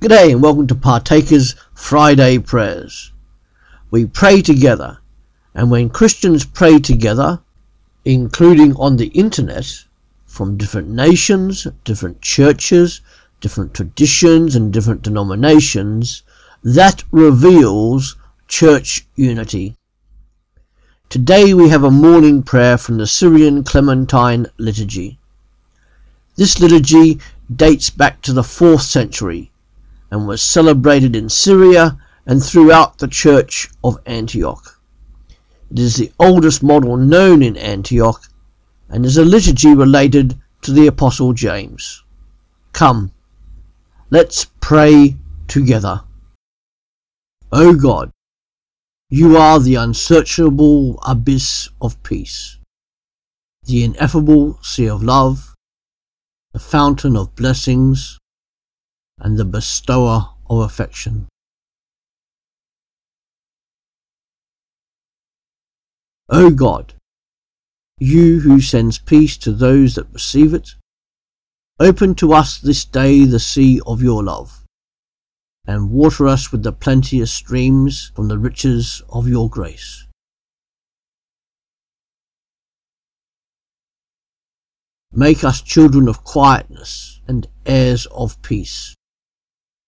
G'day and welcome to Partakers Friday Prayers. We pray together, and when Christians pray together, including on the internet, from different nations, different churches, different traditions, and different denominations, that reveals church unity. Today we have a morning prayer from the Syrian Clementine liturgy. This liturgy dates back to the 4th century and was celebrated in Syria and throughout the Church of Antioch. It is the oldest model known in Antioch and is a liturgy related to the Apostle James. Come, let's pray together. O God, you are the unsearchable abyss of peace, the ineffable sea of love, the fountain of blessings, and the bestower of affection. O God, you who sends peace to those that receive it, open to us this day the sea of your love, and water us with the plenteous streams from the riches of your grace. Make us children of quietness and heirs of peace.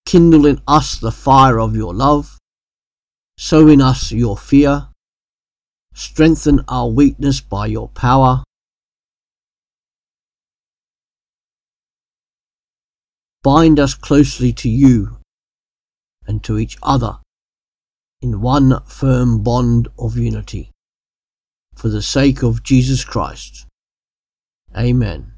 Kindle in us the fire of your love. Sow in us your fear. Strengthen our weakness by your power. Bind us closely to you and to each other in one firm bond of unity. For the sake of Jesus Christ Amen.